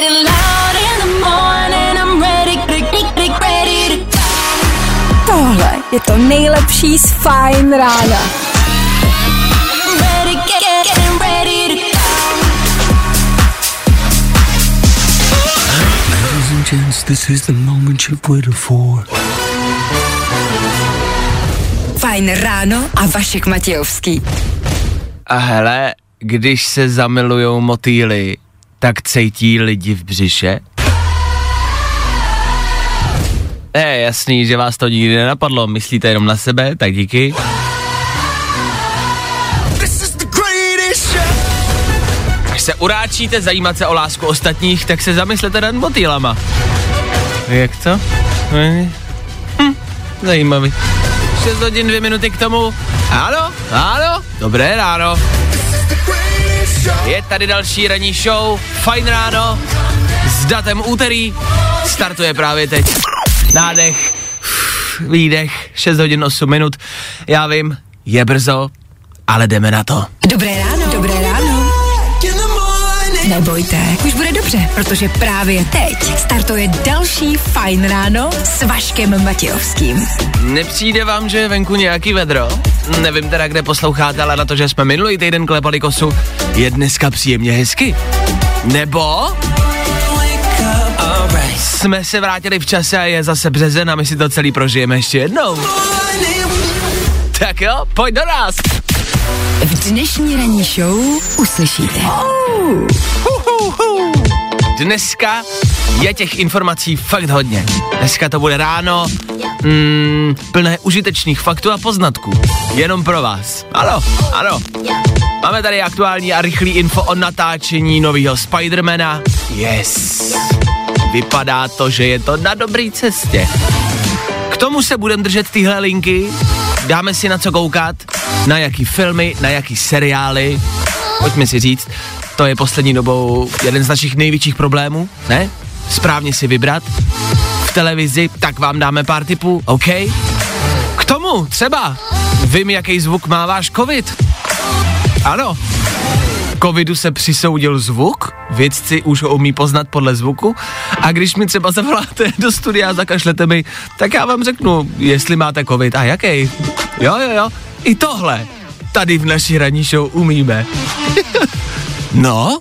getting loud in the morning. I'm ready, ready, ready to Tohle je to nejlepší z Fajn rána. ready, get, get, getting ready to Ladies and gents, this is the moment you've waited for. Fajn ráno a Vašek Matějovský. A hele, když se zamilujou motýly, tak cejtí lidi v břiše? Je jasný, že vás to nikdy nenapadlo, myslíte jenom na sebe, tak díky. Až se uráčíte zajímat se o lásku ostatních, tak se zamyslete nad motýlama. Jak to? Hm, zajímavý. 6 hodin, 2 minuty k tomu. Ano, ano, dobré ráno. Je tady další ranní show, fajn ráno, s datem úterý, startuje právě teď. Nádech, výdech, 6 hodin 8 minut, já vím, je brzo, ale jdeme na to. Dobré ráno. Dobré ráno. Nebojte, už bude dobře, protože právě teď startuje další Fajn ráno s Vaškem Matějovským. Nepřijde vám, že je venku nějaký vedro? Nevím teda, kde posloucháte, ale na to, že jsme minulý týden klepali kosu, je dneska příjemně hezky. Nebo jsme se vrátili v čase a je zase březen a my si to celý prožijeme ještě jednou. Tak jo, pojď do nás. Dnešní ranní show uslyšíte. Dneska je těch informací fakt hodně. Dneska to bude ráno mm, plné užitečných faktů a poznatků. Jenom pro vás. Ano, ano. Máme tady aktuální a rychlý info o natáčení nového Spidermana. Yes. Vypadá to, že je to na dobré cestě. K tomu se budeme držet tyhle linky. Dáme si na co koukat, na jaký filmy, na jaký seriály. Pojďme si říct, to je poslední dobou jeden z našich největších problémů, ne? Správně si vybrat. V televizi, tak vám dáme pár tipů, OK? K tomu třeba vím, jaký zvuk má váš covid. Ano, covidu se přisoudil zvuk, vědci už ho umí poznat podle zvuku a když mi třeba zavoláte do studia a zakašlete mi, tak já vám řeknu, jestli máte covid a jaký. Jo, jo, jo, i tohle tady v naší ranní show umíme. no,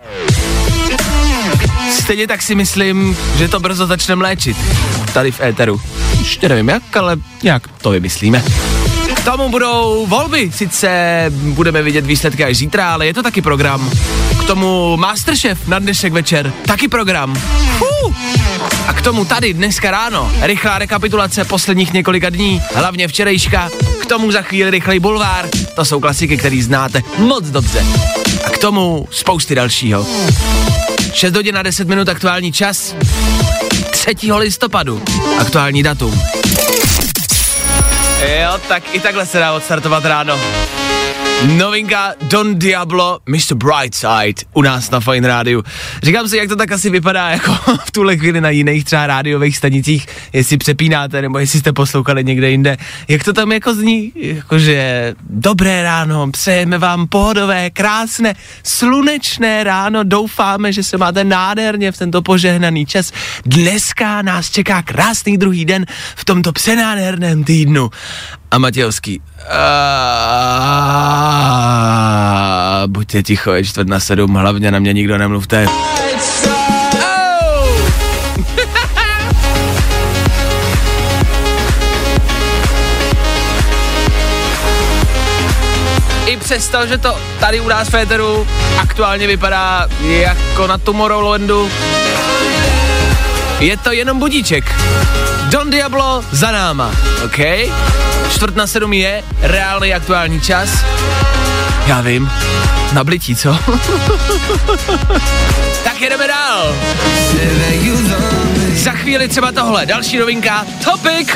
stejně tak si myslím, že to brzo začneme léčit. Tady v éteru. Ještě nevím jak, ale nějak to vymyslíme. Tomu budou volby, sice budeme vidět výsledky až zítra, ale je to taky program. K tomu Masterchef na dnešek večer, taky program. Uh. A k tomu tady dneska ráno, rychlá rekapitulace posledních několika dní, hlavně včerejška, k tomu za chvíli rychlej bulvár, to jsou klasiky, které znáte moc dobře. A k tomu spousty dalšího. 6 hodin na 10 minut aktuální čas, 3. listopadu, aktuální datum. Jo, tak i takhle se dá odstartovat ráno. Novinka Don Diablo, Mr. Brightside u nás na Fine Rádiu. Říkám si, jak to tak asi vypadá jako v tuhle chvíli na jiných třeba rádiových stanicích, jestli přepínáte nebo jestli jste poslouchali někde jinde. Jak to tam jako zní? Jakože dobré ráno, přejeme vám pohodové, krásné, slunečné ráno, doufáme, že se máte nádherně v tento požehnaný čas. Dneska nás čeká krásný druhý den v tomto přenádherném týdnu. A Matějovský, a buďte ticho, je čtvrt na sedm, hlavně na mě nikdo nemluvte. I přesto, že to tady u nás v Féteru aktuálně vypadá jako na Tomorrowlandu, je to jenom budíček. Don Diablo za náma, OK? Čtvrt na sedm je reálný aktuální čas. Já vím, nablití, co? tak jedeme dál. Za chvíli třeba tohle, další novinka, Topic.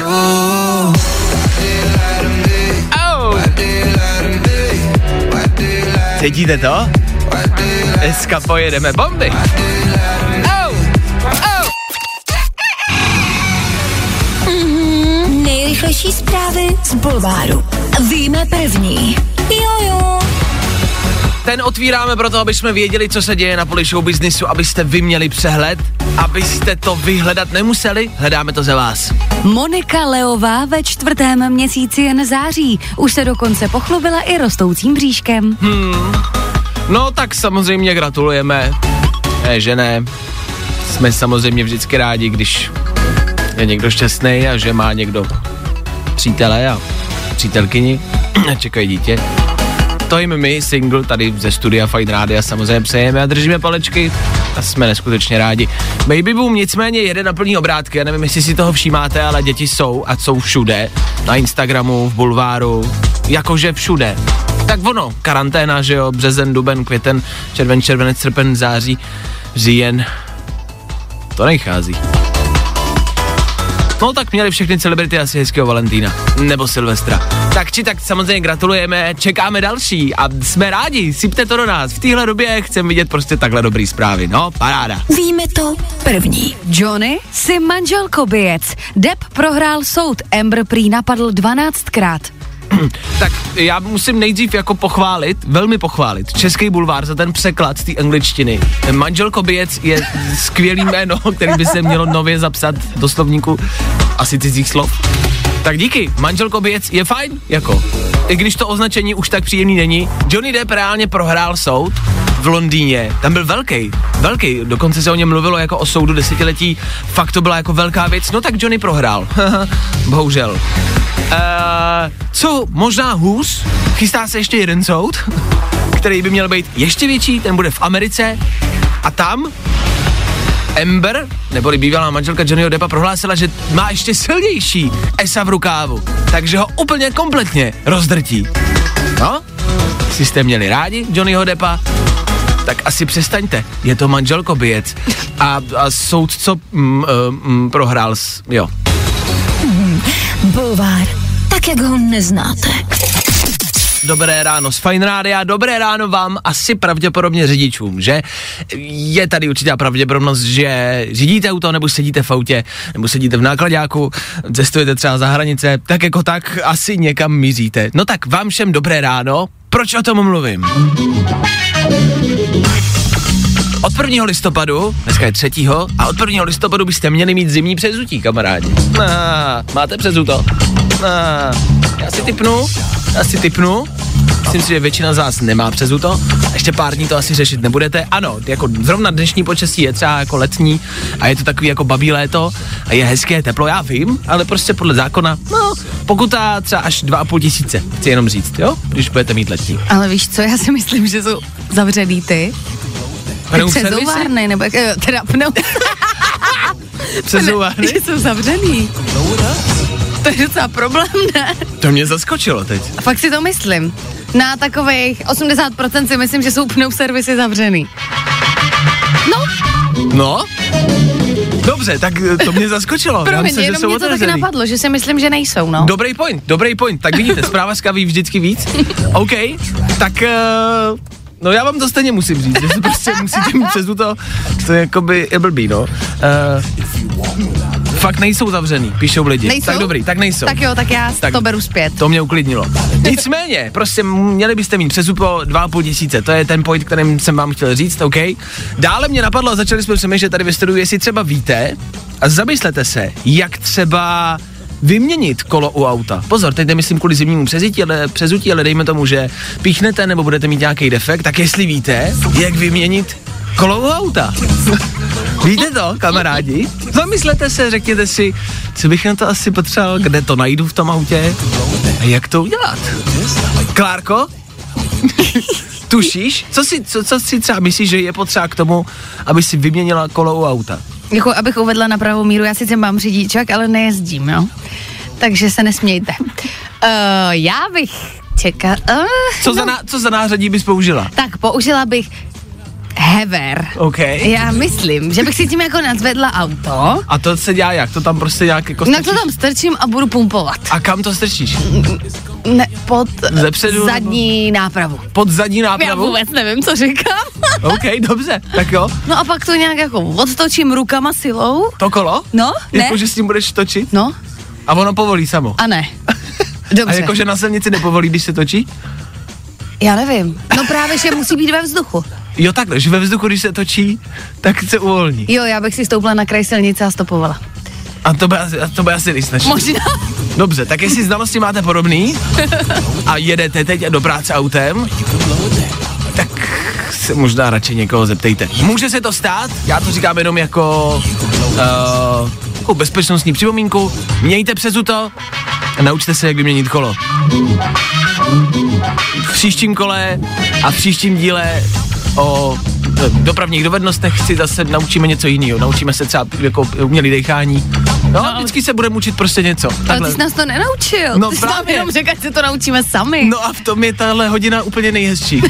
Cítíte to? Dneska pojedeme bomby. Nejrychlejší zprávy z Bulváru. Víme první. Jojo. ten otvíráme proto, aby jsme věděli, co se děje na poli show businessu, abyste vy měli přehled, abyste to vyhledat nemuseli, hledáme to za vás. Monika Leová ve čtvrtém měsíci jen září. Už se dokonce pochlubila i rostoucím bříškem. No tak samozřejmě gratulujeme. Ne, že ne. Jsme samozřejmě vždycky rádi, když je někdo šťastný a že má někdo přítele a přítelkyni a čekají dítě. To jim my, single, tady ze studia Fine Rádia samozřejmě přejeme a držíme palečky a jsme neskutečně rádi. Baby Boom nicméně jede na plný obrátky, já nevím, jestli si toho všímáte, ale děti jsou a jsou všude. Na Instagramu, v bulváru, jakože všude. Tak ono, karanténa, že jo, březen, duben, květen, červen, červenec, srpen, září, říjen. To nechází. No tak měli všechny celebrity asi hezkého Valentína. Nebo Silvestra. Tak či tak samozřejmě gratulujeme, čekáme další a jsme rádi, sypte to do nás. V téhle době chceme vidět prostě takhle dobrý zprávy. No, paráda. Víme to první. Johnny si manželko bijec. Depp prohrál soud, Amber prý napadl 12krát. Tak já musím nejdřív jako pochválit, velmi pochválit, Český bulvár za ten překlad z té angličtiny. Manželko Bijec je skvělý jméno, který by se mělo nově zapsat do slovníku asi cizích slov. Tak díky, manželko Bijec je fajn, jako. I když to označení už tak příjemný není. Johnny Depp reálně prohrál soud v Londýně. Tam byl velký, velký. Dokonce se o něm mluvilo jako o soudu desetiletí. Fakt to byla jako velká věc. No tak Johnny prohrál. Bohužel. Uh, co možná hůř, chystá se ještě jeden soud, který by měl být ještě větší, ten bude v Americe a tam Amber, neboli bývalá manželka Johnnyho Deppa, prohlásila, že má ještě silnější esa v rukávu, takže ho úplně kompletně rozdrtí. No, jestli jste měli rádi Johnnyho Deppa, tak asi přestaňte, je to manželko bijec. A, a soud, co mm, mm, prohrál, s, jo, Bulvár, tak jak ho neznáte. Dobré ráno z Fine Rádia, dobré ráno vám asi pravděpodobně řidičům, že? Je tady určitá pravděpodobnost, že řídíte auto, nebo sedíte v autě, nebo sedíte v nákladáku, cestujete třeba za hranice, tak jako tak asi někam mizíte. No tak vám všem dobré ráno, proč o tom mluvím? Od 1. listopadu, dneska je 3. a od 1. listopadu byste měli mít zimní přezutí, kamarádi. Máte přezuto? Já si typnu, já si typnu. Myslím si, že většina z vás nemá přezuto. Ještě pár dní to asi řešit nebudete. Ano, jako zrovna dnešní počasí je třeba jako letní a je to takový jako babí léto a je hezké teplo, já vím, ale prostě podle zákona, no, pokuta třeba až 2,5 tisíce, chci jenom říct, jo, když budete mít letní. Ale víš co, já si myslím, že jsou zavřený ty. Přezouvárny, nebo eh, teda pneu... Přezouvárny? Že jsou zavřený. To je docela problém, ne? To mě zaskočilo teď. A fakt si to myslím. Na takových 80% si myslím, že jsou pneu servisy zavřený. No? Dobře, tak eh, to mě zaskočilo. Já Promiň, myslím, že jenom jsou mě to taky napadlo, že si myslím, že nejsou, no. Dobrý point, dobrý point. Tak vidíte, zpráva ví vždycky víc. OK, tak uh, no já vám to stejně musím říct, že si prostě musíte mít přes to, to je jakoby je blbý, no. Uh, fakt nejsou zavřený, píšou lidi. Nejsou? Tak dobrý, tak nejsou. Tak jo, tak já Tak- to beru zpět. To mě uklidnilo. Nicméně, prostě měli byste mít přezupo 2,5 tisíce, to je ten point, kterým jsem vám chtěl říct, OK. Dále mě napadlo a začali jsme přemýšlet tady ve studiu, jestli třeba víte a zamyslete se, jak třeba vyměnit kolo u auta. Pozor, teď nemyslím kvůli zimnímu přezutí, ale, přezutí, ale dejme tomu, že píchnete nebo budete mít nějaký defekt, tak jestli víte, jak vyměnit kolo u auta. Víte to, kamarádi? Zamyslete se, řekněte si, co bych na to asi potřeboval, kde to najdu v tom autě a jak to udělat. Klárko? Tušíš? Co si, co, co si třeba myslíš, že je potřeba k tomu, aby si vyměnila kolo u auta? Jako abych uvedla na pravou míru, já sice mám řidičák, ale nejezdím, jo. Takže se nesmějte. Uh, já bych čekala... Uh, Co, za, ná, co za nářadí bys použila? tak použila bych Hever. OK. Já myslím, že bych si tím jako nadzvedla auto, A to se dělá jak? To tam prostě nějak jako na to strčíš? tam strčím a budu pumpovat. A kam to strčíš? Ne, pod Zepředu, zadní nápravu. Pod zadní Já nápravu? vůbec nevím, co říkám. OK, dobře, tak jo. No a pak to nějak jako odtočím rukama silou. To kolo? No, ne? Jako, že s tím budeš točit? No, A ono povolí samo. a ne. A Dobře. jakože na silnici nepovolí, když se točí? Já nevím. No právě, že musí být ve vzduchu. Jo takhle, že ve vzduchu, když se točí, tak se uvolní. Jo, já bych si stoupla na kraj silnice a stopovala. A to by, asi- a to by asi nejsnažší. Možná. Dobře, tak jestli znalosti máte podobný a jedete teď do práce autem, tak se možná radši někoho zeptejte. Může se to stát, já to říkám jenom jako uh, jako bezpečnostní připomínku, mějte přes to a naučte se, jak vyměnit kolo. V příštím kole a v příštím díle o eh, dopravních dovednostech si zase naučíme něco jiného. Naučíme se třeba jako umělý dechání. No, no vždycky se bude mučit prostě něco. Ale ty jsi nás to nenaučil. No ty jsi nám jenom řekl, se to naučíme sami. No a v tom je tahle hodina úplně nejhezčí.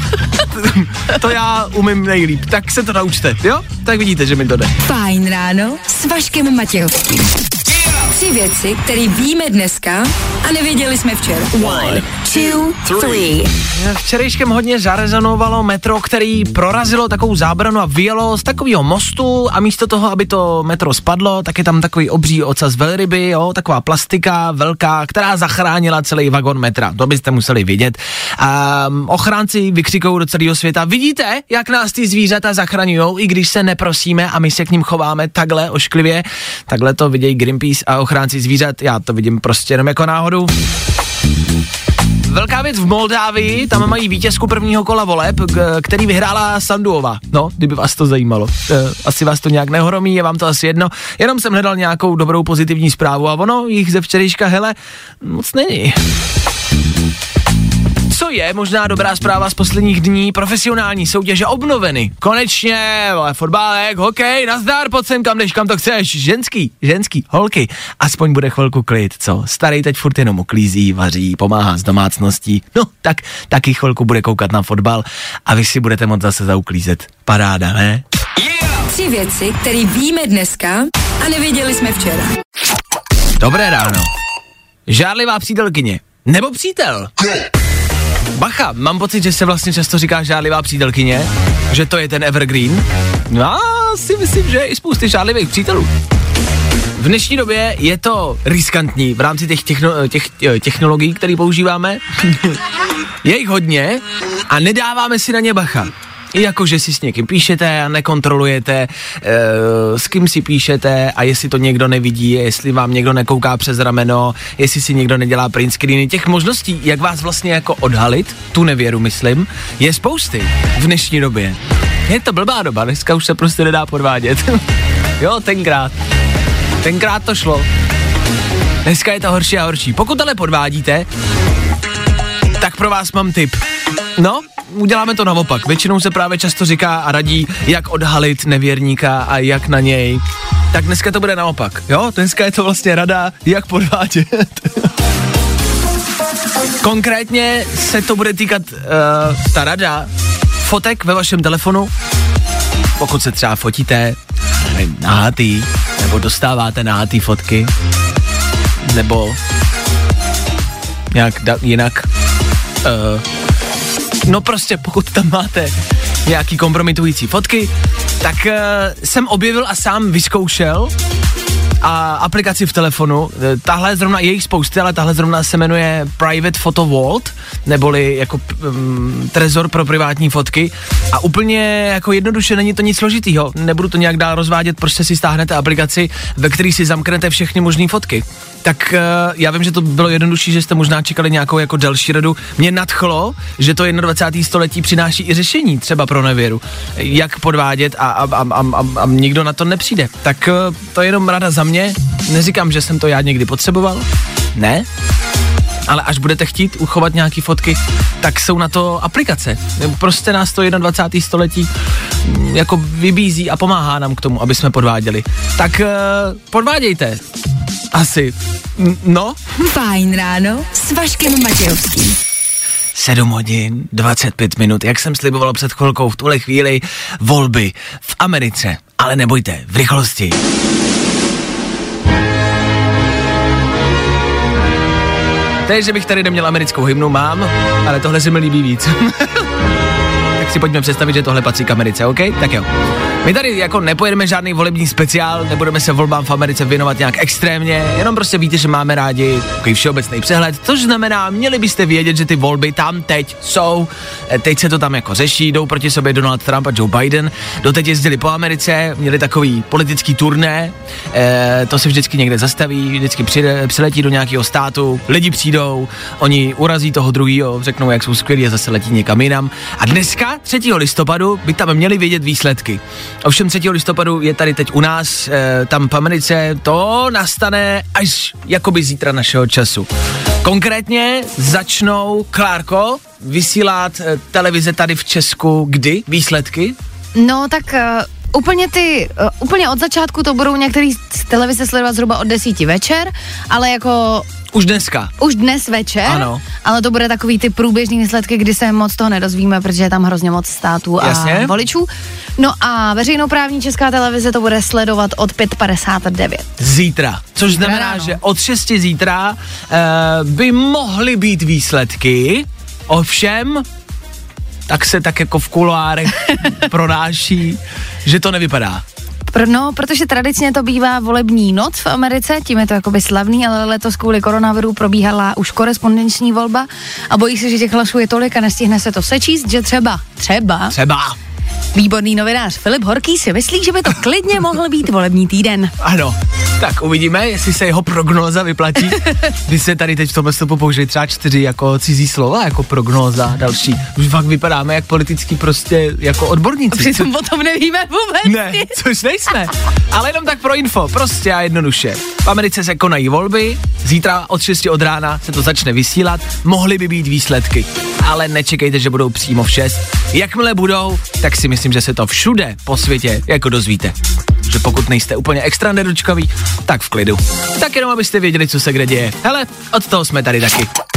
to já umím nejlíp. Tak se to naučte, jo? Tak vidíte, že mi to jde. Fajn ráno s Vaškem Matějovským. Tři věci, které víme dneska a nevěděli jsme včera. One, two, three. Včerejškem hodně zarezonovalo metro, který prorazilo takovou zábranu a vyjelo z takového mostu a místo toho, aby to metro spadlo, tak je tam takový obří ocas velryby, jo, taková plastika velká, která zachránila celý vagon metra. To byste museli vidět. A ochránci vykřikují do celého světa, vidíte, jak nás ty zvířata zachraňují, i když se neprosíme a my se k ním chováme takhle ošklivě. Takhle to vidějí Greenpeace a ochránci zvířat, já to vidím prostě jenom jako náhodu. Velká věc v Moldávii, tam mají vítězku prvního kola voleb, který vyhrála Sanduova. No, kdyby vás to zajímalo. E, asi vás to nějak nehromí, je vám to asi jedno. Jenom jsem hledal nějakou dobrou pozitivní zprávu a ono jich ze včerejška, hele, moc není. Je možná dobrá zpráva z posledních dní? Profesionální soutěže obnoveny. Konečně, vole, fotbálek, hokej, nazdar, pojď sem, kam jdeš, kam to chceš. Ženský, ženský, holky. Aspoň bude chvilku klid, co? Starý teď furt jenom uklízí, vaří, pomáhá s domácností. No, tak taky chvilku bude koukat na fotbal a vy si budete moct zase zauklízet. Paráda, ne? Tři věci, které víme dneska a nevěděli jsme včera. Dobré ráno. Žádlivá přítelkyně. Nebo přítel. Bacha, mám pocit, že se vlastně často říká žádlivá přítelkyně, že to je ten evergreen. No, si myslím, že je i spousty žádlivých přítelů. V dnešní době je to riskantní v rámci těch, techno, těch eh, technologií, které používáme. je jich hodně a nedáváme si na ně bacha. I jako, že si s někým píšete a nekontrolujete, e, s kým si píšete a jestli to někdo nevidí, jestli vám někdo nekouká přes rameno, jestli si někdo nedělá print screeny. Těch možností, jak vás vlastně jako odhalit, tu nevěru myslím, je spousty v dnešní době. Je to blbá doba, dneska už se prostě nedá podvádět. jo, tenkrát. Tenkrát to šlo. Dneska je to horší a horší. Pokud ale podvádíte, tak pro vás mám tip. No, uděláme to naopak. Většinou se právě často říká a radí, jak odhalit nevěrníka a jak na něj. Tak dneska to bude naopak, jo? Dneska je to vlastně rada, jak podvádět. Konkrétně se to bude týkat uh, ta rada fotek ve vašem telefonu, pokud se třeba fotíte nevím, nahatý, nebo dostáváte nahatý fotky, nebo nějak da, jinak. Uh, no prostě, pokud tam máte nějaký kompromitující fotky, tak uh, jsem objevil a sám vyzkoušel a aplikaci v telefonu. Eh, Tahle zrovna, je jich spousty, ale tahle zrovna se jmenuje Private Photo Vault, neboli jako um, trezor pro privátní fotky. A úplně jako jednoduše není to nic složitýho. Nebudu to nějak dál rozvádět, prostě si stáhnete aplikaci, ve které si zamknete všechny možné fotky. Tak uh, já vím, že to bylo jednodušší, že jste možná čekali nějakou jako delší radu. Mě nadchlo, že to 21. století přináší i řešení třeba pro nevěru. Jak podvádět a, a, a, a, a, a nikdo na to nepřijde. Tak uh, to je jenom rada za mě. Neříkám, že jsem to já někdy potřeboval. Ne, ale až budete chtít uchovat nějaký fotky, tak jsou na to aplikace. Prostě nás to 21. století mm, jako vybízí a pomáhá nám k tomu, aby jsme podváděli. Tak uh, podvádějte. Asi. No, Fajn ráno s Vaškem Matějovským. 7 hodin, 25 minut, jak jsem sliboval před chvilkou, v tuhle chvíli volby v Americe. Ale nebojte, v rychlosti. To je, že bych tady neměl americkou hymnu, mám, ale tohle se mi líbí víc. tak si pojďme představit, že tohle patří k Americe, OK? Tak jo. My tady jako nepojedeme žádný volební speciál, nebudeme se volbám v Americe věnovat nějak extrémně, jenom prostě víte, že máme rádi takový všeobecný přehled, což znamená, měli byste vědět, že ty volby tam teď jsou, Eh, teď se to tam jako řeší, jdou proti sobě Donald Trump a Joe Biden, doteď jezdili po Americe, měli takový politický turné, eh, to se vždycky někde zastaví, vždycky přijde, přiletí do nějakého státu, lidi přijdou, oni urazí toho druhého, řeknou, jak jsou skvělí a zase letí někam jinam. A dneska, 3. listopadu, by tam měli vědět výsledky. Ovšem 3. listopadu je tady teď u nás, eh, tam v Americe, to nastane až jakoby zítra našeho času. Konkrétně začnou, Klárko, vysílat eh, televize tady v Česku kdy? Výsledky? No tak uh, úplně ty, uh, úplně od začátku to budou některý z televize sledovat zhruba od 10 večer, ale jako Už dneska. už dnes večer, Ano. ale to bude takový ty průběžný výsledky, kdy se moc toho nedozvíme, protože je tam hrozně moc států a Jasně. voličů. No a veřejnoprávní česká televize to bude sledovat od 5.59. Zítra. Což znamená, Ráno. že od 6 zítra uh, by mohly být výsledky, ovšem tak se tak jako v kuloárech pronáší, že to nevypadá. No, protože tradičně to bývá volební noc v Americe, tím je to jakoby slavný, ale letos kvůli koronaviru probíhala už korespondenční volba a bojí se, že těch hlasů je tolik a nestihne se to sečíst, že třeba, třeba, Třeba. Výborný novinář Filip Horký si myslí, že by to klidně mohl být volební týden. Ano. Tak uvidíme, jestli se jeho prognóza vyplatí. Vy se tady teď v tomhle stupu použili třeba čtyři jako cizí slova, jako prognóza další. Už fakt vypadáme jak politický prostě jako odborníci. Přitom o tom nevíme vůbec Ne, což nejsme. Ale jenom tak pro info, prostě a jednoduše. V Americe se konají volby, zítra od 6 od rána se to začne vysílat, mohly by být výsledky. Ale nečekejte, že budou přímo v 6. Jakmile budou, tak si myslím, že se to všude po světě jako dozvíte. Že pokud nejste úplně extra nedočkaví, tak v klidu. Tak jenom abyste věděli, co se kde děje. Hele, od toho jsme tady taky.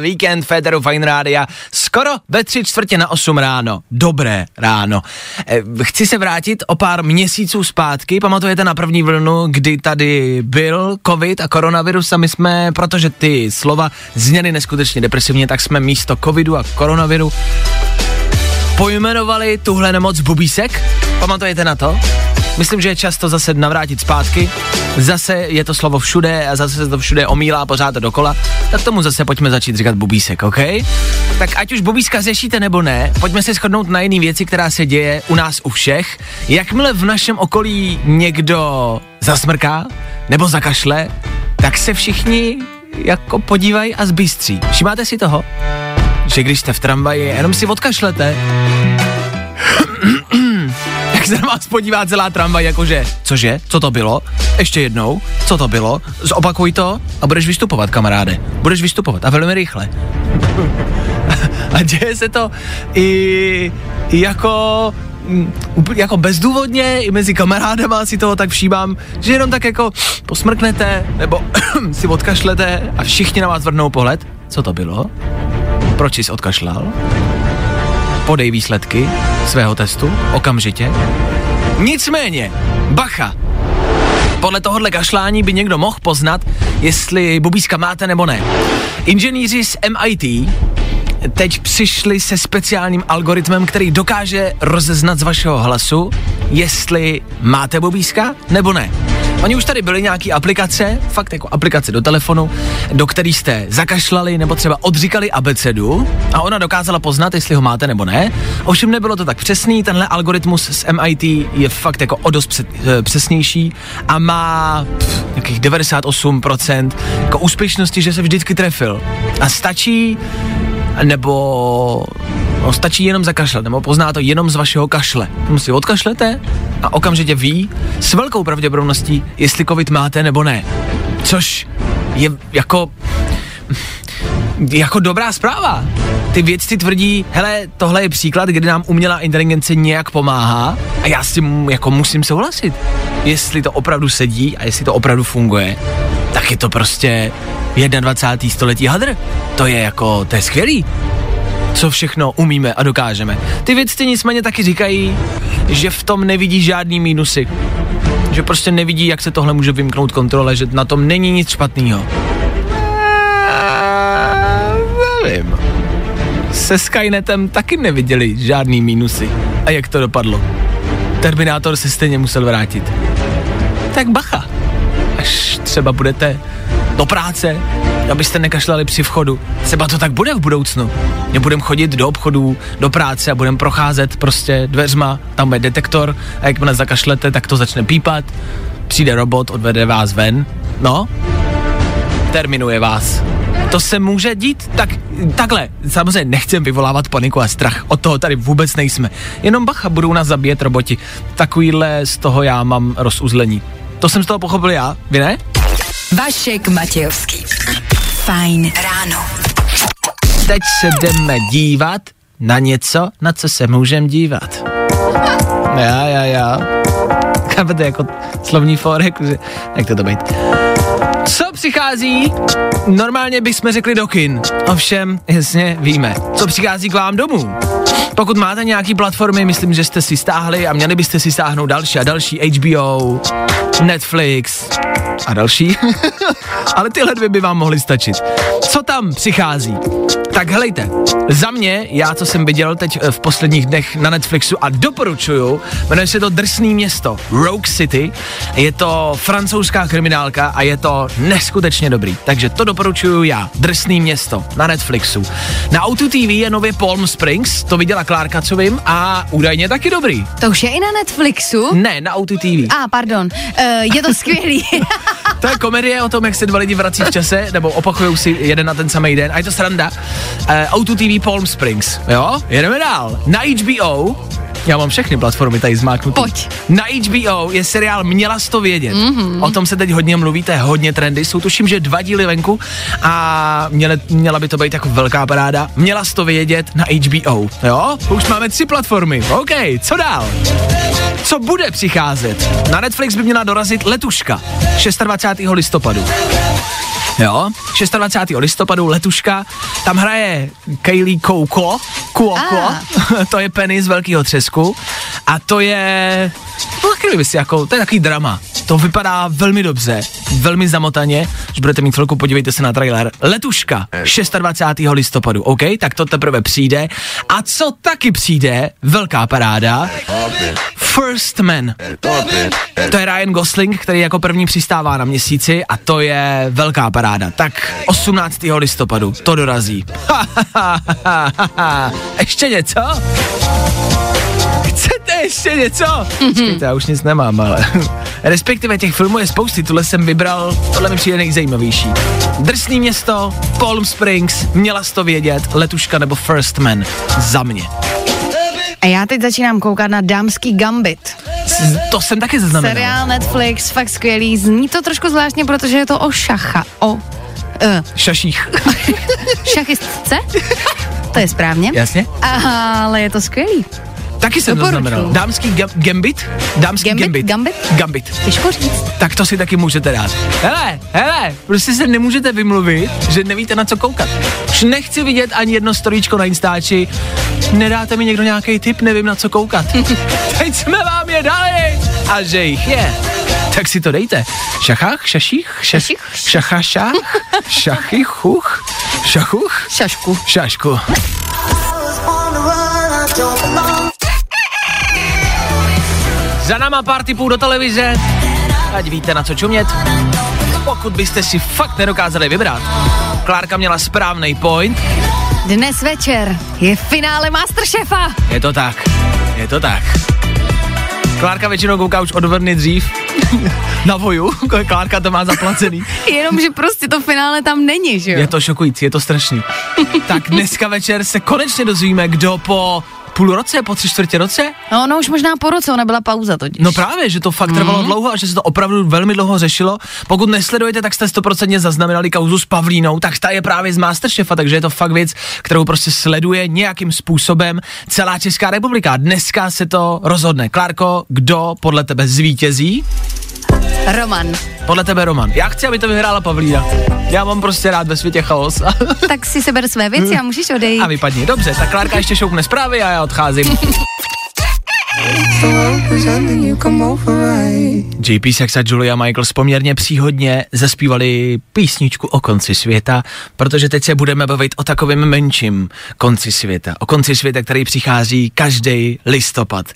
Víkend Féteru Fine Rádia skoro ve tři čtvrtě na 8 ráno. Dobré ráno. Eh, Chci se vrátit o pár měsíců zpátky. Pamatujete na první vlnu, kdy tady byl covid a koronavirus a my jsme, protože ty slova zněly neskutečně depresivně, tak jsme místo covidu a koronaviru pojmenovali tuhle nemoc bubísek. Pamatujete na to? Myslím, že je čas to zase navrátit zpátky. Zase je to slovo všude a zase se to všude omílá pořád dokola. Tak tomu zase pojďme začít říkat bubísek, OK? Tak ať už bubíska řešíte nebo ne, pojďme se shodnout na jiný věci, která se děje u nás u všech. Jakmile v našem okolí někdo zasmrká nebo zakašle, tak se všichni jako podívají a zbystří. Všimáte si toho? Že když jste v tramvaji, jenom si odkašlete se na vás podívá celá tramvaj, jakože, cože, co to bylo? Ještě jednou, co to bylo? Zopakuj to a budeš vystupovat, kamaráde. Budeš vystupovat a velmi rychle. a děje se to i, jako mm, jako bezdůvodně, i mezi kamarádama si toho tak všímám, že jenom tak jako posmrknete, nebo si odkašlete a všichni na vás vrhnou pohled. Co to bylo? Proč jsi odkašlal? Podej výsledky svého testu okamžitě. Nicméně, bacha, podle tohohle kašlání by někdo mohl poznat, jestli bubíska máte nebo ne. Inženýři z MIT teď přišli se speciálním algoritmem, který dokáže rozeznat z vašeho hlasu, jestli máte bubíska nebo ne. Oni už tady byly nějaký aplikace, fakt jako aplikace do telefonu, do který jste zakašlali nebo třeba odříkali abecedu a ona dokázala poznat, jestli ho máte nebo ne. Ovšem nebylo to tak přesný, tenhle algoritmus z MIT je fakt jako o dost eh, přesnější a má pff, nějakých 98% jako úspěšnosti, že se vždycky trefil. A stačí nebo no, stačí jenom zakašlet, nebo pozná to jenom z vašeho kašle. Tomu si odkašlete a okamžitě ví s velkou pravděpodobností, jestli covid máte nebo ne. Což je jako jako dobrá zpráva. Ty vědci tvrdí, hele, tohle je příklad, kdy nám umělá inteligence nějak pomáhá a já s tím jako musím souhlasit. Jestli to opravdu sedí a jestli to opravdu funguje, tak je to prostě 21. století hadr. To je jako, to je skvělý. Co všechno umíme a dokážeme. Ty vědci nicméně taky říkají, že v tom nevidí žádný mínusy. Že prostě nevidí, jak se tohle může vymknout kontrole, že na tom není nic špatného. Nevím. Se Skynetem taky neviděli žádný mínusy. A jak to dopadlo? Terminátor se stejně musel vrátit. Tak bacha. Až třeba budete do práce, abyste nekašlali při vchodu. Třeba to tak bude v budoucnu. Nebudem chodit do obchodů, do práce a budem procházet prostě dveřma, tam bude detektor a jakmile zakašlete, tak to začne pípat. Přijde robot, odvede vás ven. No, terminuje vás. To se může dít? Tak takhle, samozřejmě nechcem vyvolávat paniku a strach, od toho tady vůbec nejsme. Jenom bacha, budou nás zabíjet roboti. Takovýhle z toho já mám rozuzlení. To jsem z toho pochopil já, vy ne? Vašek Matějovský. Fajn ráno. Teď se jdeme dívat na něco, na co se můžeme dívat. Já, já, já. Chápete, jako slovní fórek, že... Jak to to být? Co přichází? Normálně bychom řekli do kin. Ovšem, jasně, víme. Co přichází k vám domů? Pokud máte nějaký platformy, myslím, že jste si stáhli a měli byste si stáhnout další a další HBO, Netflix a další. Ale tyhle dvě by vám mohly stačit. Co tam přichází? Tak helejte, za mě, já co jsem viděl teď eh, v posledních dnech na Netflixu a doporučuju, jmenuje se to Drsný město, Rogue City, je to francouzská kriminálka a je to neskutečně dobrý, takže to doporučuju já, Drsný město na Netflixu. Na Auto TV je nově Palm Springs, to viděla Klárka, co vím, a údajně taky dobrý. To už je i na Netflixu? Ne, na Auto TV. A, ah, pardon, uh, je to skvělý. To je komedie o tom, jak se dva lidi vrací v čase, nebo opakují si jeden na ten samý den. A je to sranda. Uh, Auto TV Palm Springs. Jo? Jedeme dál. Na HBO já mám všechny platformy tady zmáknutý. Pojď. Na HBO je seriál Měla jsi to vědět. Mm-hmm. O tom se teď hodně mluví, to je hodně trendy. Jsou tuším, že dva díly venku a měle, měla by to být jako velká paráda. Měla jsi to vědět na HBO. Jo? Už máme tři platformy. OK, co dál? Co bude přicházet? Na Netflix by měla dorazit Letuška 26. listopadu. Jo, 26. listopadu letuška, tam hraje Kaylee Kouko, Kuoko, Ah. to je Penny z Velkého třesku a to je, no taky by si jako, to je takový drama. To vypadá velmi dobře, velmi zamotaně, když budete mít chvilku, podívejte se na trailer. Letuška, 26. listopadu, OK, tak to teprve přijde. A co taky přijde, velká paráda, First Man. To je Ryan Gosling, který jako první přistává na měsíci a to je velká paráda. Tak 18. listopadu to dorazí. ještě něco? Ještě něco? Počkejte, já už nic nemám, ale... Respektive těch filmů je spousty, tohle jsem vybral, tohle mi přijde nejzajímavější. Drsný město, Palm Springs, měla jsi to vědět, Letuška nebo First Man. Za mě. A já teď začínám koukat na Dámský Gambit. To jsem taky zaznamenal. Seriál Netflix, fakt skvělý. Zní to trošku zvláštně, protože je to o šacha. O uh, Šaších. šachistce. To je správně. Jasně? Ale je to skvělý. Taky jsem Doporučuju. zaznamenal. Dámský ga- gambit? Dámský Gambit? gambit. Gambit? Gambit. Těžko říct. Tak to si taky můžete dát. Hele, hele, prostě se nemůžete vymluvit, že nevíte na co koukat. Už nechci vidět ani jedno storíčko na Instači. Nedáte mi někdo nějaký tip, nevím na co koukat. Teď jsme vám je dali. A že jich je. Tak si to dejte. Šachách, šaších, šaš, Šaších. šacha, šach, šachy, chuch, šachuch, Šašku. šašku. Za náma pár tipů do televize, ať víte na co čumět. Pokud byste si fakt nedokázali vybrat, Klárka měla správný point, Dnes večer je finále Masterchefa. je to tak, je to tak. Klárka většinou kouká už od dny dřív na voju, Klárka to má zaplacený. Jenomže prostě to finále tam není, že jo? Je to šokující, je to strašný. Tak dneska večer se konečně dozvíme, kdo po půl roce, po tři čtvrtě roce No, no už možná po roce, ona byla pauza totiž. No právě, že to fakt trvalo mm. dlouho a že se to opravdu velmi dlouho řešilo. Pokud nesledujete, tak jste stoprocentně zaznamenali kauzu s Pavlínou, tak ta je právě z Masterchefa, takže je to fakt věc, kterou prostě sleduje nějakým způsobem celá Česká republika. Dneska se to rozhodne. Klárko, kdo podle tebe zvítězí? Roman. Podle tebe Roman. Já chci, aby to vyhrála Pavlína. Já mám prostě rád ve světě chaos. Tak si seber své věci a můžeš odejít. a vypadni. Dobře, tak Klárka ještě šoukne zprávy a já odcházím. JP Sex a Julia Michaels poměrně příhodně zaspívali písničku o konci světa, protože teď se budeme bavit o takovém menším konci světa. O konci světa, který přichází každý listopad.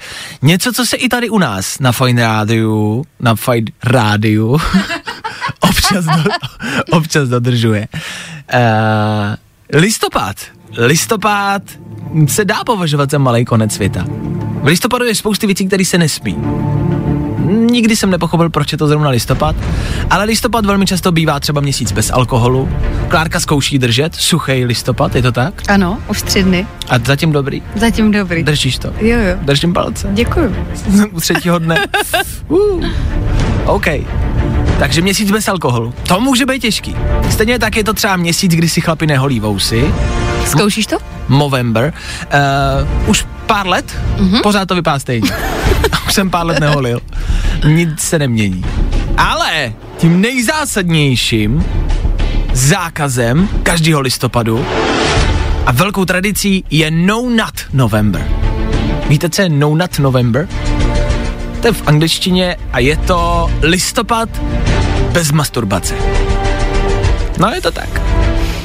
Něco, co se i tady u nás na Fine Rádiu, na Fine Rádiu občas, do, občas dodržuje. Uh, listopad. Listopad se dá považovat za malý konec světa. V listopadu je spousty věcí, které se nesmí. Nikdy jsem nepochopil, proč je to zrovna listopad, ale listopad velmi často bývá třeba měsíc bez alkoholu. Klárka zkouší držet suchý listopad, je to tak? Ano, už tři dny. A zatím dobrý. Zatím dobrý. Držíš to? Jo, jo. Držím palce. Děkuju. U třetího dne. Uh. OK. Takže měsíc bez alkoholu. To může být těžký. Stejně tak je to třeba měsíc, kdy si chlapi neholí vousy. Zkoušíš to? Movember. Uh, už pár let, mm-hmm. pořád to vypadá stejně. už jsem pár let neholil. Nic se nemění. Ale tím nejzásadnějším zákazem každého listopadu a velkou tradicí je No Nut November. Víte, co je No Nut November? Je v angličtině a je to listopad bez masturbace. No je to tak.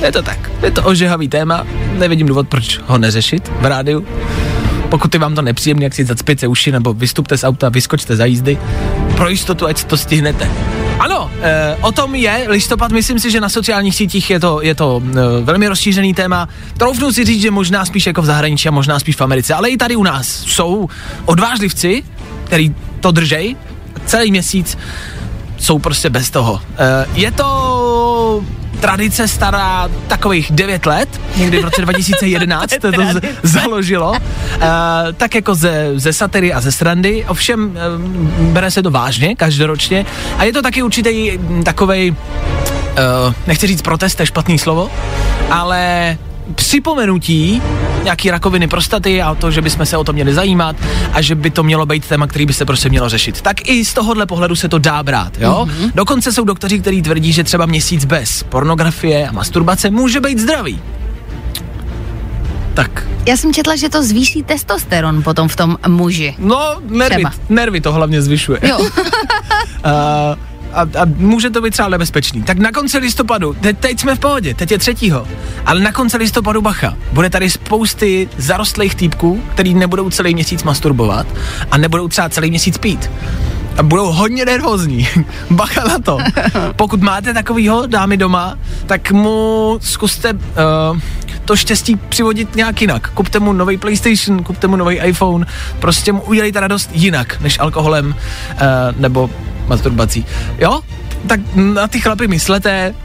Je to tak. Je to ožehavý téma, nevidím důvod, proč ho neřešit v rádiu. Pokud je vám to nepříjemné, jak si zacpěte uši nebo vystupte z auta, vyskočte za jízdy, pro jistotu, ať to stihnete. Ano, e, o tom je listopad, myslím si, že na sociálních sítích je to, je to e, velmi rozšířený téma. Troufnu si říct, že možná spíš jako v zahraničí a možná spíš v Americe, ale i tady u nás jsou odvážlivci, který to držej. Celý měsíc jsou prostě bez toho. E, je to tradice stará takových 9 let, někdy v roce 2011 to, to z- založilo, e, tak jako ze, ze satiry a ze srandy, ovšem e, bere se to vážně každoročně. A je to taky určitý takovej, e, nechci říct protest, to je špatný slovo, ale připomenutí nějaký rakoviny prostaty a to, že bychom se o to měli zajímat a že by to mělo být téma, který by se prostě mělo řešit. Tak i z tohohle pohledu se to dá brát, jo? Mm-hmm. Dokonce jsou doktoři, kteří tvrdí, že třeba měsíc bez pornografie a masturbace může být zdravý. Tak, Já jsem četla, že to zvýší testosteron potom v tom muži. no, nervy, Třeba. nervy to hlavně zvyšuje. Jo. a, a, a může to být třeba nebezpečný. Tak na konci listopadu, te, teď jsme v pohodě, teď je třetího, ale na konci listopadu bacha, bude tady spousty zarostlých týpků, který nebudou celý měsíc masturbovat a nebudou třeba celý měsíc pít. A budou hodně nervózní. Bacha na to. Pokud máte takovýho dámy doma, tak mu zkuste uh, to štěstí přivodit nějak jinak. Kupte mu nový PlayStation, kupte mu nový iPhone, prostě mu udělejte radost jinak, než alkoholem uh, nebo masturbací. Jo? Tak na ty chlapy myslete,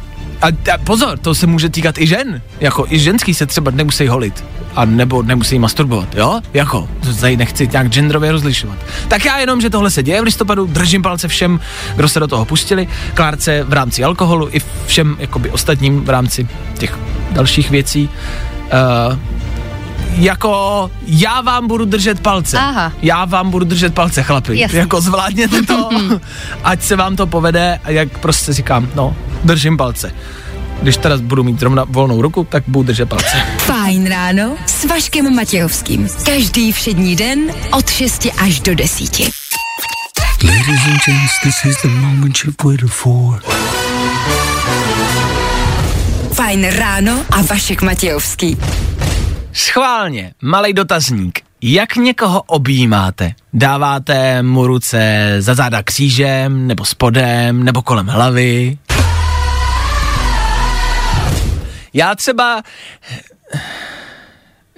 a, a pozor, to se může týkat i žen. Jako i ženský se třeba nemusí holit. A nebo nemusí masturbovat, jo? Jako, tady nechci nějak genderově rozlišovat. Tak já jenom, že tohle se děje v listopadu, držím palce všem, kdo se do toho pustili, Klárce v rámci alkoholu i všem jakoby ostatním v rámci těch dalších věcí. Uh, jako já vám budu držet palce. Aha. Já vám budu držet palce, chlapi. Jasný. Jako zvládněte to, ať se vám to povede a jak prostě říkám, no, držím palce. Když teda budu mít zrovna volnou ruku, tak budu držet palce. Fajn ráno s Vaškem Matějovským. Každý všední den od 6 až do 10. Ladies and gents, this is the moment you've waited for. Fajn ráno a Vašek Matějovský. Schválně, malý dotazník. Jak někoho objímáte? Dáváte mu ruce za záda křížem, nebo spodem, nebo kolem hlavy? Já třeba...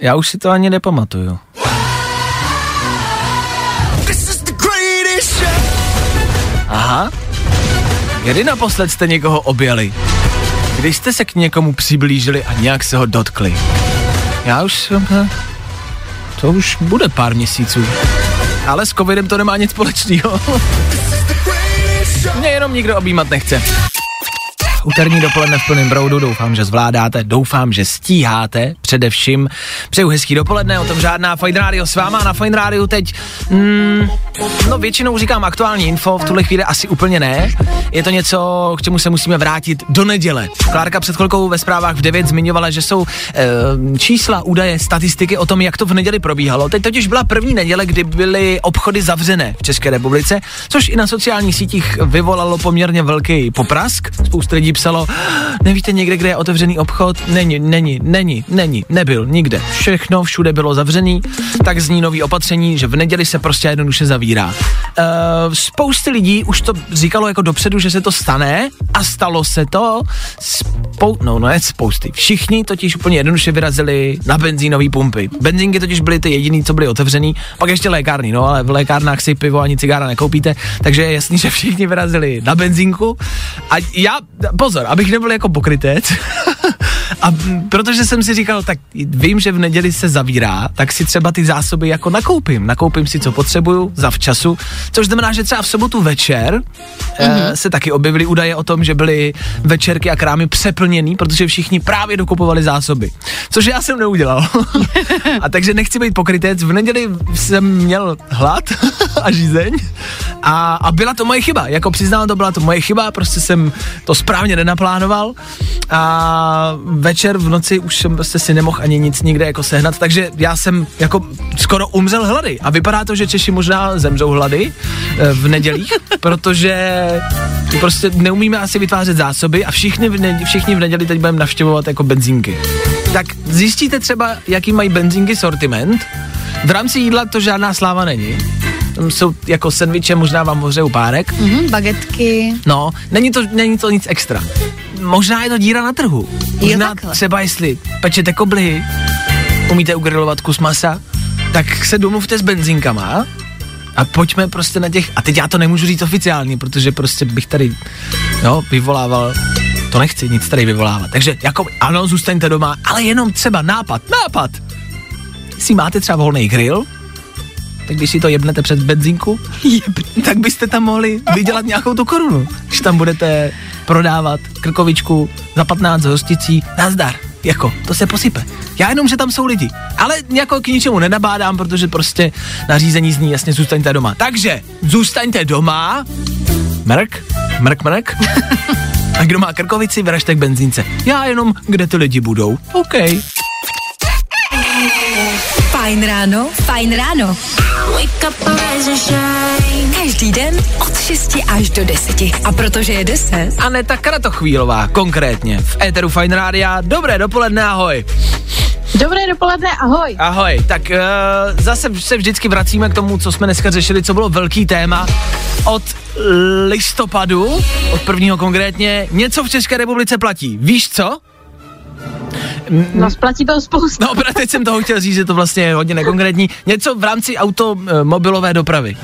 Já už si to ani nepamatuju. Aha. Kdy naposled jste někoho objeli? Když jste se k někomu přiblížili a nějak se ho dotkli? Já už jsem... eh, To už bude pár měsíců. Ale s covidem to nemá nic společného. Mě jenom nikdo objímat nechce. Úterní dopoledne v plném proudu, doufám, že zvládáte, doufám, že stíháte, především přeju hezký dopoledne, o tom žádná Fine Radio s váma, na Fine Radio teď, mm, no většinou říkám aktuální info, v tuhle chvíli asi úplně ne, je to něco, k čemu se musíme vrátit do neděle. Klárka před chvilkou ve zprávách v 9 zmiňovala, že jsou e, čísla, údaje, statistiky o tom, jak to v neděli probíhalo. Teď totiž byla první neděle, kdy byly obchody zavřené v České republice, což i na sociálních sítích vyvolalo poměrně velký poprask. Spousta lidí psalo, nevíte někde, kde je otevřený obchod? Není, není, není, není, nebyl, nikde. Všechno všude bylo zavřený, tak zní nový opatření, že v neděli se prostě jednoduše zavírá. Uh, spousty lidí už to říkalo jako dopředu, že se to stane a stalo se to. Spou- no, no, ne spousty. Všichni totiž úplně jednoduše vyrazili na benzínové pumpy. Benzínky totiž byly ty jediný, co byly otevřený, pak ještě lékárny, no, ale v lékárnách si pivo ani cigára nekoupíte, takže je jasný, že všichni vyrazili na benzínku. A já, pozor, abych nebyl jako pokrytec, a protože jsem si říkal, tak vím, že v neděli se zavírá, tak si třeba ty zásoby jako nakoupím. Nakoupím si, co potřebuju za včasu, což znamená, že třeba v sobotu večer mm-hmm. se taky objevily údaje o tom, že byly večerky a krámy přeplněný, protože všichni právě dokupovali zásoby. Což já jsem neudělal. a takže nechci být pokrytec. V neděli jsem měl hlad a žízeň a, a byla to moje chyba. Jako přiznám, to byla to moje chyba, prostě jsem to správně nenaplánoval a večer v noci už jsem prostě si nemohl ani nic nikde jako sehnat, takže já jsem jako skoro umřel hlady a vypadá to, že Češi možná zemřou hlady eh, v nedělích, protože prostě neumíme asi vytvářet zásoby a všichni v, ne, všichni v neděli teď budeme navštěvovat jako benzínky. Tak zjistíte třeba, jaký mají benzínky sortiment. V rámci jídla to žádná sláva není. Tam jsou jako sendviče, možná vám hořejou párek. Mhm, bagetky. No, není to, není to nic extra. Možná je to díra na trhu. Možná takhle. třeba jestli pečete koblihy, umíte ugrilovat kus masa, tak se domluvte s benzínkama a pojďme prostě na těch, a teď já to nemůžu říct oficiálně, protože prostě bych tady, jo, vyvolával, to nechci nic tady vyvolávat. Takže jako, ano, zůstaňte doma, ale jenom třeba nápad, nápad. Si máte třeba volný grill, tak když si to jebnete před benzínku, tak byste tam mohli vydělat nějakou tu korunu. Když tam budete prodávat krkovičku za 15 hosticí, nazdar, jako, to se posype. Já jenom, že tam jsou lidi. Ale jako k ničemu nenabádám, protože prostě nařízení zní jasně zůstaňte doma. Takže, zůstaňte doma, mrk, mrk, mrk. A kdo má krkovici, vyražte k benzínce. Já jenom, kde ty lidi budou. OK. Fajn ráno, fajn ráno. Wake up, rise and shine. Každý den od 6 až do 10. A protože je 10, Aneta Kratochvílová, konkrétně v Éteru Fine Rádia. Dobré dopoledne, ahoj. Dobré dopoledne, ahoj. Ahoj, tak uh, zase se vždycky vracíme k tomu, co jsme dneska řešili, co bylo velký téma. Od listopadu, od prvního konkrétně, něco v České republice platí. Víš co? No, splatí to spoustu. No, právě teď jsem toho chtěl říct, že to vlastně je hodně nekonkrétní. Něco v rámci automobilové dopravy.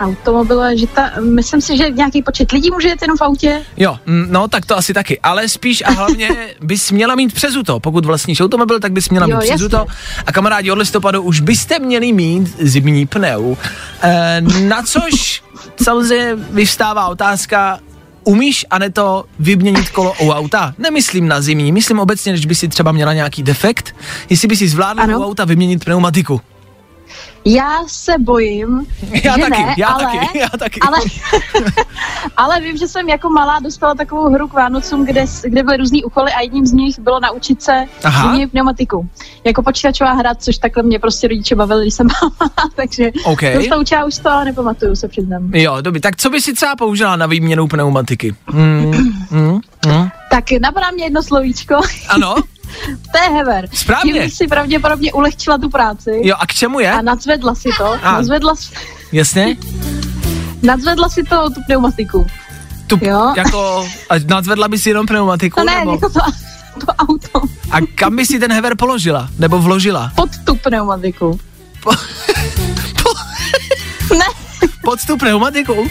Automobilové, že ta, myslím si, že nějaký počet lidí může jet jenom v autě. Jo, mm, no tak to asi taky, ale spíš a hlavně bys měla mít přezuto. Pokud vlastníš automobil, tak bys měla Jo, mít přezuto. jasně. A kamarádi od listopadu už byste měli mít zimní pneu. E, na což samozřejmě vyvstává otázka, Umíš, Aneto, vyměnit kolo u auta? Nemyslím na zimní, myslím obecně, že by si třeba měla nějaký defekt, jestli by si zvládla Ano. u auta vyměnit pneumatiku. Já se bojím, Já že taky, ne, já ale, taky, já taky. Ale, ale vím, že jsem jako malá dostala takovou hru k Vánocům, kde, kde byly různý úkoly a jedním z nich bylo naučit se vyměnit pneumatiku. Jako počítačová hra, což takhle mě prostě rodiče bavili, když jsem malá, takže OK. to se učila už to, ale nepamatuju se přiznám. Jo, dobrý, tak co by si třeba použila na výměnu pneumatiky? Hmm, hmm, hmm. Tak napadá mě jedno slovíčko, Ano, to je hever. Správně. Tím si pravděpodobně ulehčila tu práci. jo, a k čemu je? A nadzvedla si to, A. nadzvedla, s- Jasně? nadzvedla si to tu pneumatiku. Tu, Jo. jako, a nadzvedla by si jenom pneumatiku? No ne, nebo? jako to, to auto A kam by si ten hever položila? Nebo vložila? pod tu pneumatiku. Po, po, Ne, pod tu pneumatiku?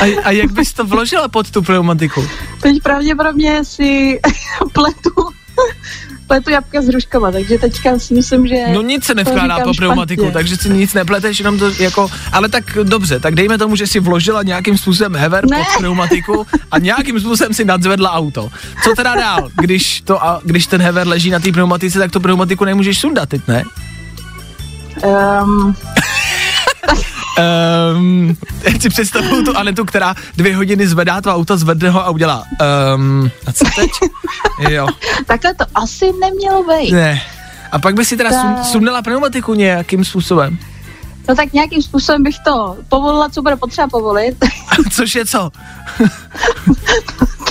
A, a jak bys to vložila pod tu pneumatiku? teď pravděpodobně si pletu pletu jabka s hruškama, takže teďka si myslím, že... No nic se to nevkládá po pneumatiku, špatně. takže si nic nepleteš, jenom to jako, ale tak dobře, tak dejme tomu, že si vložila nějakým způsobem hever Ne. pod pneumatiku a nějakým způsobem si nadzvedla auto. Co teda dál, když, to, a, když ten hever leží na té pneumatice, tak tu pneumatiku nemůžeš sundat, teď ne? Um, Um, si představuju tu Anetu, která dvě hodiny zvedá to auto, zvedne ho a udělá. Um, a co teď? Jo, takhle to asi nemělo být. ne. A pak by si teda Tak. sundala pneumatiku nějakým způsobem. No tak nějakým způsobem bych to povolila, co bude potřeba povolit. Což je co?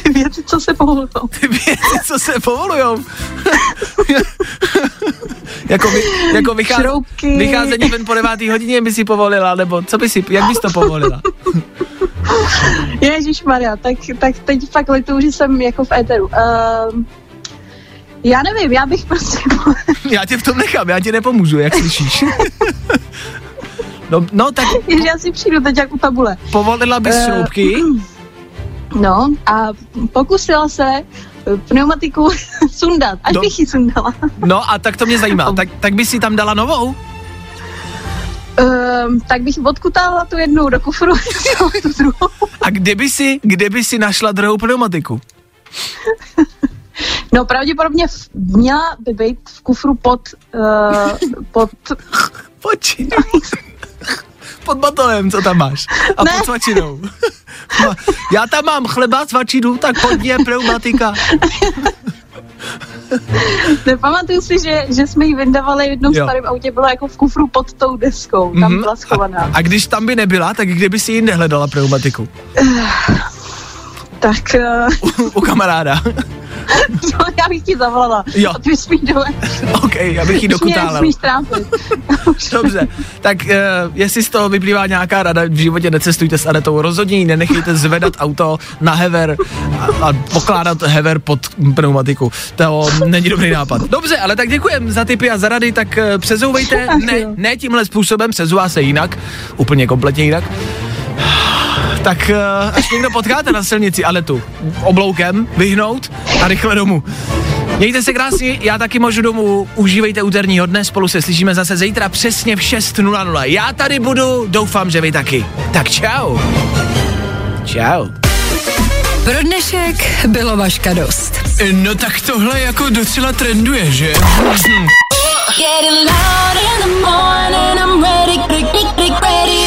Ty věci, co se povolují. Ty věci, co se povolujou. jako, vy, jako vychá, Šroubky. vycházení ven po devátý hodině by si povolila, nebo co by si, jak bys to povolila? Ježíš Maria, tak, tak teď fakt lituju, že jsem jako v éteru. Um, já nevím, já bych prostě... Já tě v tom nechám, já ti nepomůžu, jak slyšíš. No, no tak Ježiš, já si přijdu teď jak u tabule. povolila bys šroubky, No a pokusila se eh, pneumatiku sundat, až No. bych ji sundala. no a tak to mě zajímá, tak, tak bys si tam dala novou? Um, tak bych odkutala tu jednu do kufru, tu druhou. A kde by si, kde by si našla druhou pneumatiku? No pravděpodobně v, měla by být v kufru pod, uh, pod Počí. Pod batohem, co tam máš? A Ne. pod svačinou. No, Já tam mám chleba, svačinu, tak pod je pneumatika. Nepamatuju si, že, že jsme ji vyndavali v jednom Jo. starém autě, byla jako v kufru pod tou deskou, tam Mhm. byla schovaná. A když tam by nebyla, tak kde by si jinde hledala pneumatiku? Tak uh, U kamaráda. no, já bych ti zavolala. Jo. A ty bys mi dole. OK, abych ji dokutálel. Trápit. Dobře, tak uh, jestli z toho vyplývá nějaká rada, v životě necestujte s Anetou, rozhodně nenechejte zvedat auto na hever a, a pokládat hever pod pneumatiku. To není dobrý nápad. Dobře, ale tak děkujem za tipy a za rady, tak uh, přezouvejte, ne, ne tímhle způsobem, přezouvá se jinak, úplně kompletně jinak. Tak uh, až někdo potkáte na silnici Anetu obloukem, vyhnout a rychle domů. Mějte se krásně, já taky můžu domů, užívejte úterního dne, spolu se slyšíme zase zítra přesně v 6.00. Já tady budu, doufám, že vy taky. Tak čau. Čau. Pro dnešek bylo vaška dost. No tak tohle jako docela trenduje, že? Getting loud in the morning, I'm ready, ready, ready,